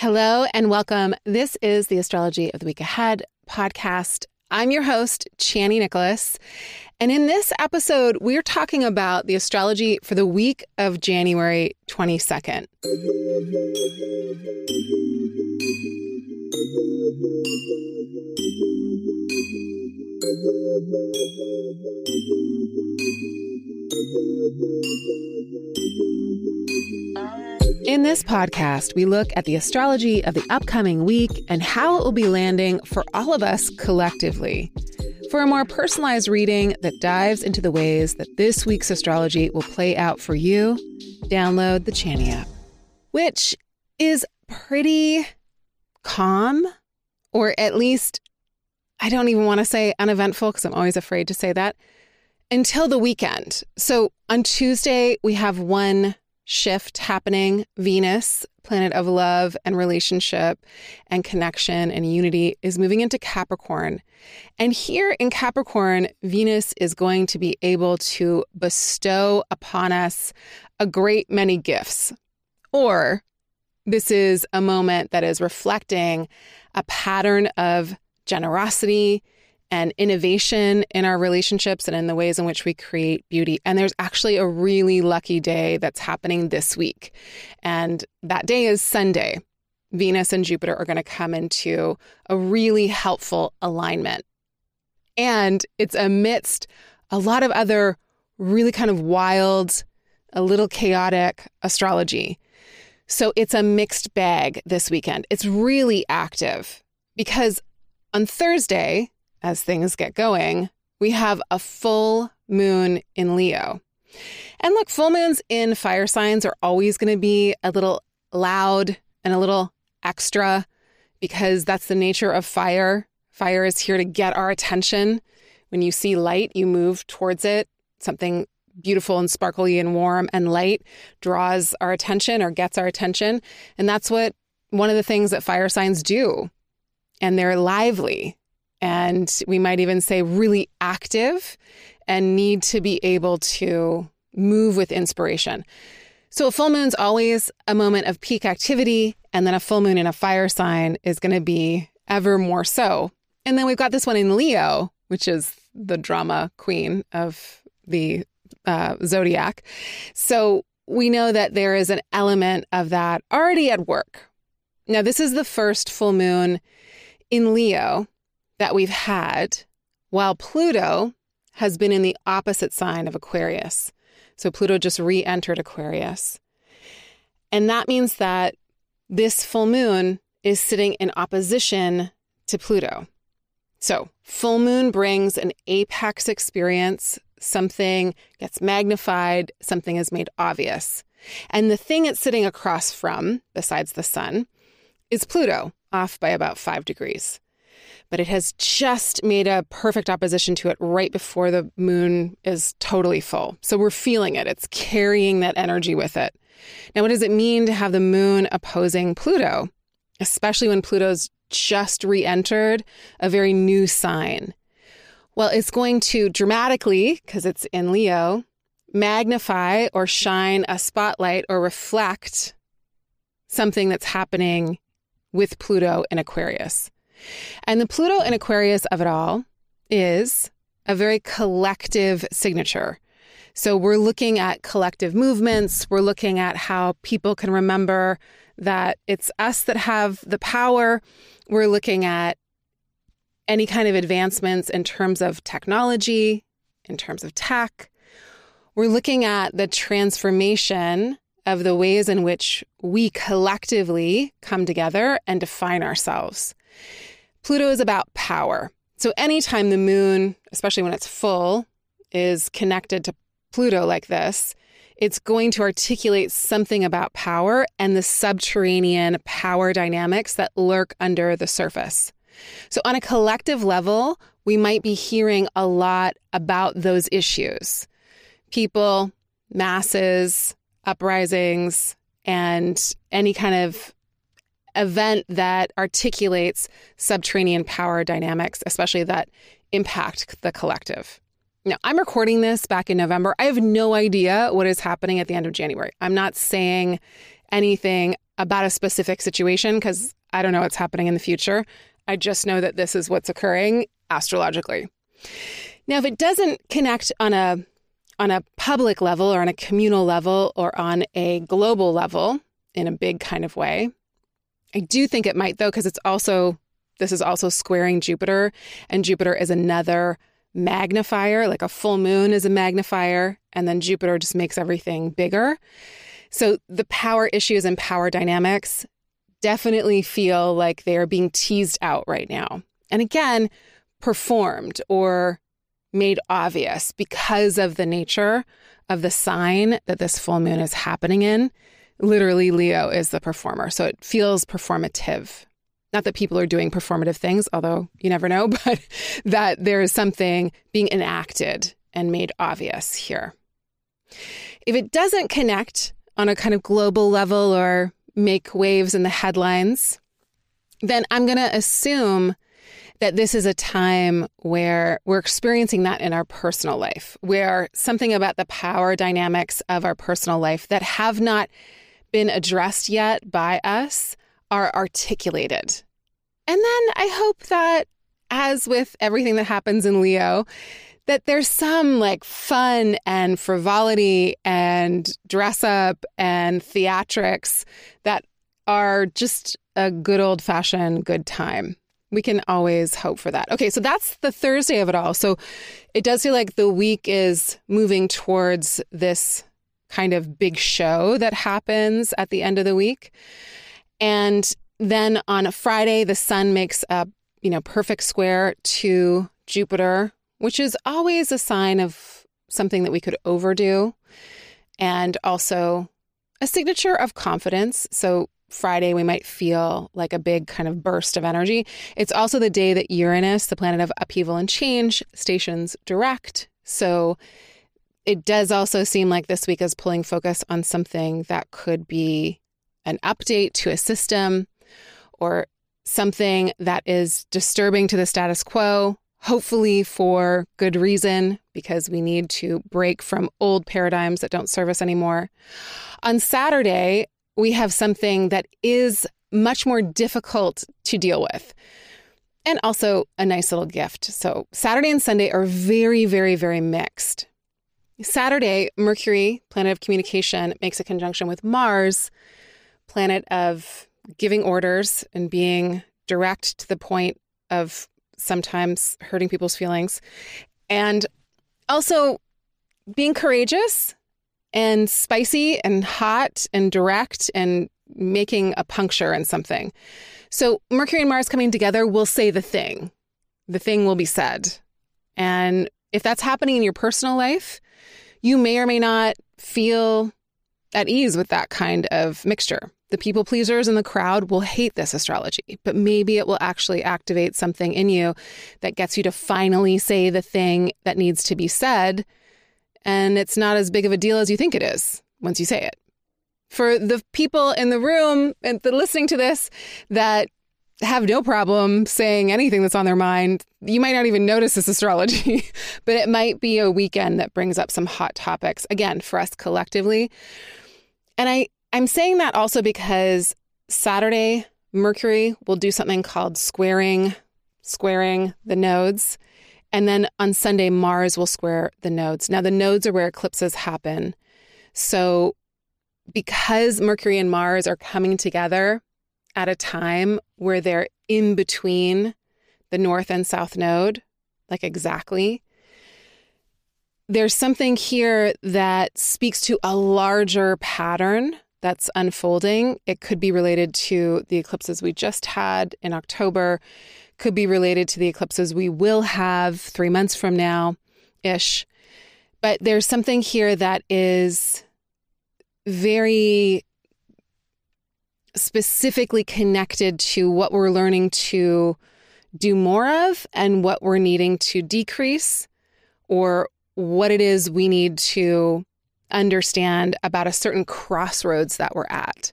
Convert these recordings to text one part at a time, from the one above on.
Hello and welcome. This is the Astrology of the Week Ahead podcast. I'm your host, Chani Nicholas. And in this episode, we're talking about the astrology for the week of January 22nd. In this podcast, we look at the astrology of the upcoming week and how it will be landing for all of us collectively. For a more personalized reading that dives into the ways that this week's astrology will play out for you, download the Chani app, which is pretty calm, or at least I don't even want to say uneventful because I'm always afraid to say that until the weekend. So on Tuesday, we have one shift happening. Venus, planet of love and relationship and connection and unity, is moving into Capricorn. And here in Capricorn, Venus is going to be able to bestow upon us a great many gifts. Or this is a moment that is reflecting a pattern of generosity and innovation in our relationships and in the ways in which we create beauty. And there's actually a really lucky day that's happening this week. And that day is Sunday. Venus and Jupiter are going to come into a really helpful alignment. And it's amidst a lot of other really kind of wild, a little chaotic astrology. So it's a mixed bag this weekend. It's really active because on Thursday, as things get going, we have a full moon in Leo. And look, full moons in fire signs are always going to be a little loud and a little extra because that's the nature of fire. Fire is here to get our attention. When you see light, you move towards it. Something beautiful and sparkly and warm and light draws our attention or gets our attention. And that's what one of the things that fire signs do. And they're lively and we might even say really active and need to be able to move with inspiration. So, a full moon's always a moment of peak activity, and then a full moon in a fire sign is going to be ever more so. And then we've got this one in Leo, which is the drama queen of the uh, zodiac. So, we know that there is an element of that already at work. Now, this is the first full moon in Leo that we've had while Pluto has been in the opposite sign of Aquarius. So Pluto just re entered Aquarius. And that means that this full moon is sitting in opposition to Pluto. So, full moon brings an apex experience, something gets magnified, something is made obvious. And the thing it's sitting across from, besides the sun, is Pluto, off by about five degrees but it has just made a perfect opposition to it right before the moon is totally full. So we're feeling it. It's carrying that energy with it. Now, what does it mean to have the moon opposing Pluto, especially when Pluto's just re entered a very new sign? Well, it's going to dramatically, because it's in Leo, magnify or shine a spotlight or reflect something that's happening with Pluto in Aquarius. And the Pluto in Aquarius of it all is a very collective signature. So we're looking at collective movements, we're looking at how people can remember that it's us that have the power. We're looking at any kind of advancements in terms of technology, in terms of tech. We're looking at the transformation of the ways in which we collectively come together and define ourselves. Pluto is about power. So anytime the moon, especially when it's full, is connected to Pluto like this, it's going to articulate something about power and the subterranean power dynamics that lurk under the surface. So, on a collective level, we might be hearing a lot about those issues people, masses, uprisings, and any kind of event that articulates subterranean power dynamics, especially that impact the collective. Now, I'm recording this back in November. I have no idea what is happening at the end of January. I'm not saying anything about a specific situation because I don't know what's happening in the future. I just know that this is what's occurring astrologically. Now, if it doesn't connect on a on a public level or on a communal level or on a global level in a big kind of way, I do think it might though because it's also this is also squaring Jupiter and Jupiter is another magnifier, like a full moon is a magnifier and then Jupiter just makes everything bigger. So the power issues and power dynamics definitely feel like they are being teased out right now. And again, performed or made obvious because of the nature of the sign that this full moon is happening in. Literally, Leo is the performer. So it feels performative. Not that people are doing performative things, although you never know, but that there is something being enacted and made obvious here. If it doesn't connect on a kind of global level or make waves in the headlines, then I'm going to assume that this is a time where we're experiencing that in our personal life, where something about the power dynamics of our personal life that have not been addressed yet by us are articulated. And then I hope that, as with everything that happens in Leo, that there's some like fun and frivolity and dress up and theatrics that are just a good old fashioned good time. We can always hope for that. Okay, so that's the Thursday of it all. So it does feel like the week is moving towards this kind of big show that happens at the end of the week. And then on a Friday, the sun makes a you know perfect square to Jupiter which is always a sign of something that we could overdo and also a signature of confidence. So, Friday, we might feel like a big kind of burst of energy. It's also the day that Uranus, the planet of upheaval and change, stations direct. So, it does also seem like this week is pulling focus on something that could be an update to a system or something that is disturbing to the status quo hopefully for good reason, because we need to break from old paradigms that don't serve us anymore. On Saturday, we have something that is much more difficult to deal with. And also a nice little gift. So, Saturday and Sunday are very, very, very mixed. Saturday, Mercury, planet of communication, makes a conjunction with Mars, planet of giving orders and being direct to the point of sometimes hurting people's feelings. And also being courageous and spicy and hot and direct and making a puncture in something. So, Mercury and Mars coming together will say the thing. The thing will be said. And if that's happening in your personal life, you may or may not feel at ease with that kind of mixture. The people pleasers in the crowd will hate this astrology, but maybe it will actually activate something in you that gets you to finally say the thing that needs to be said. And it's not as big of a deal as you think it is once you say it. For the people in the room and the listening to this that have no problem saying anything that's on their mind, you might not even notice this astrology, but it might be a weekend that brings up some hot topics, again, for us collectively. And I, I'm saying that also because Saturday, Mercury will do something called squaring, squaring the nodes. And then on Sunday, Mars will square the nodes. Now, the nodes are where eclipses happen. So, because Mercury and Mars are coming together at a time where they're in between the north and south node, like exactly, there's something here that speaks to a larger pattern that's unfolding. It could be related to the eclipses we just had in October, could be related to the eclipses we will have three months from now ish. But there's something here that is very specifically connected to what we're learning to do more of and what we're needing to decrease or what it is we need to understand about a certain crossroads that we're at.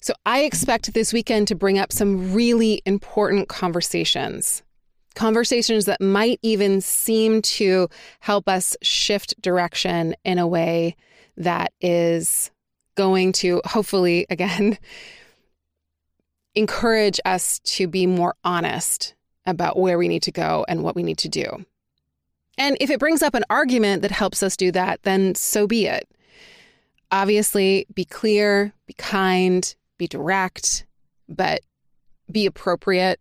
So I expect this weekend to bring up some really important conversations. Conversations that might even seem to help us shift direction in a way that is going to hopefully, again, encourage us to be more honest about where we need to go and what we need to do. And if it brings up an argument that helps us do that, then so be it. Obviously, be clear, be kind, be direct, but be appropriate.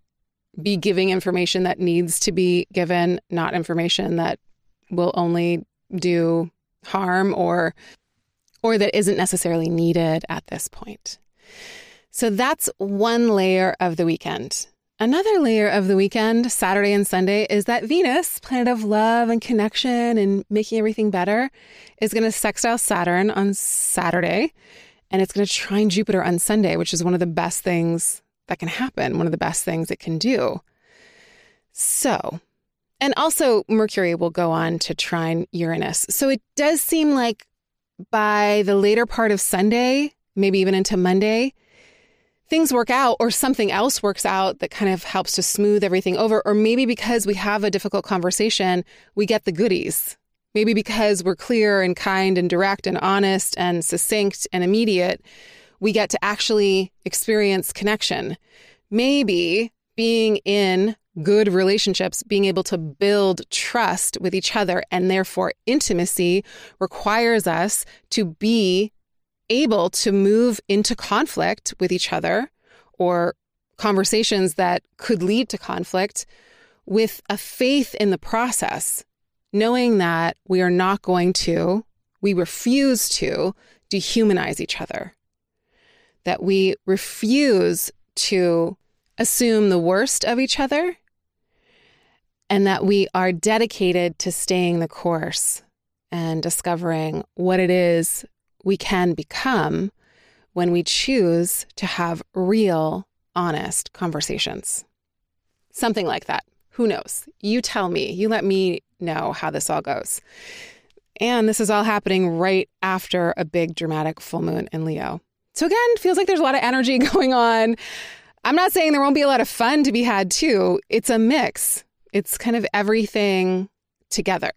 Be giving information that needs to be given, not information that will only do harm or or that isn't necessarily needed at this point. So that's one layer of the weekend. Another layer of the weekend, Saturday and Sunday, is that Venus, planet of love and connection and making everything better, is going to sextile Saturn on Saturday and it's going to trine Jupiter on Sunday, which is one of the best things that can happen, one of the best things it can do. So, and also Mercury will go on to trine Uranus. So it does seem like by the later part of Sunday, maybe even into Monday, things work out or something else works out that kind of helps to smooth everything over. Or maybe because we have a difficult conversation, we get the goodies. Maybe because we're clear and kind and direct and honest and succinct and immediate, we get to actually experience connection. Maybe being in good relationships, being able to build trust with each other and therefore intimacy requires us to be able to move into conflict with each other or conversations that could lead to conflict with a faith in the process, knowing that we are not going to, we refuse to dehumanize each other, that we refuse to assume the worst of each other, and that we are dedicated to staying the course and discovering what it is we can become when we choose to have real, honest conversations. Something like that. Who knows? You tell me. You let me know how this all goes. And this is all happening right after a big dramatic full moon in Leo. So, again, feels like there's a lot of energy going on. I'm not saying there won't be a lot of fun to be had too. It's a mix, it's kind of everything together.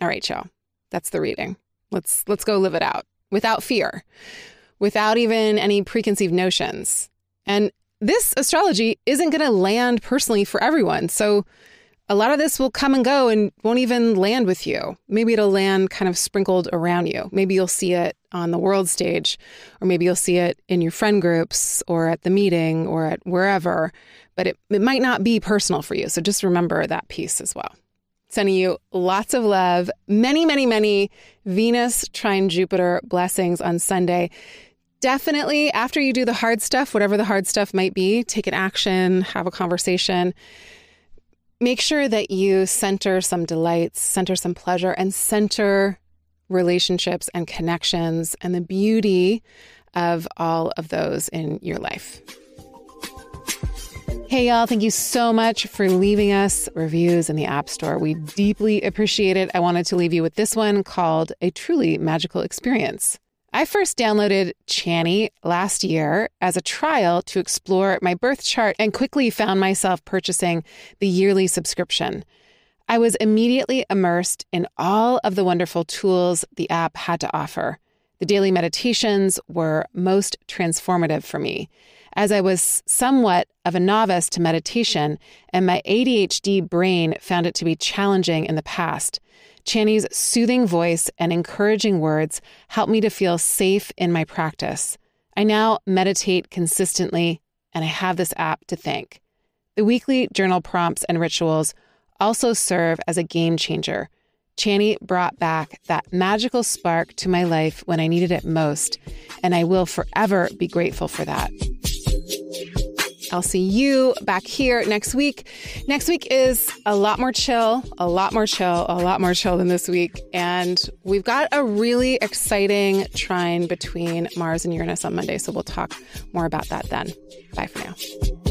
All right, y'all. That's the reading. Let's let's go live it out without fear, without even any preconceived notions. And this astrology isn't going to land personally for everyone. So a lot of this will come and go and won't even land with you. Maybe it'll land kind of sprinkled around you. Maybe you'll see it on the world stage, or maybe you'll see it in your friend groups or at the meeting or at wherever, but it, it might not be personal for you. So just remember that piece as well. Sending you lots of love, many, many, many Venus trine Jupiter blessings on Sunday. Definitely, after you do the hard stuff, whatever the hard stuff might be, take an action, have a conversation. Make sure that you center some delights, center some pleasure, and center relationships and connections and the beauty of all of those in your life. Hey, y'all, thank you so much for leaving us reviews in the App Store. We deeply appreciate it. I wanted to leave you with this one called A Truly Magical Experience. I first downloaded Chani last year as a trial to explore my birth chart and quickly found myself purchasing the yearly subscription. I was immediately immersed in all of the wonderful tools the app had to offer. The daily meditations were most transformative for me as I was somewhat of a novice to meditation and my ADHD brain found it to be challenging in the past. Chani's soothing voice and encouraging words helped me to feel safe in my practice. I now meditate consistently, and I have this app to thank. The weekly journal prompts and rituals also serve as a game changer. Chani brought back that magical spark to my life when I needed it most, and I will forever be grateful for that. I'll see you back here next week. Next week is a lot more chill, a lot more chill, a lot more chill than this week. And we've got a really exciting trine between Mars and Uranus on Monday. So we'll talk more about that then. Bye for now.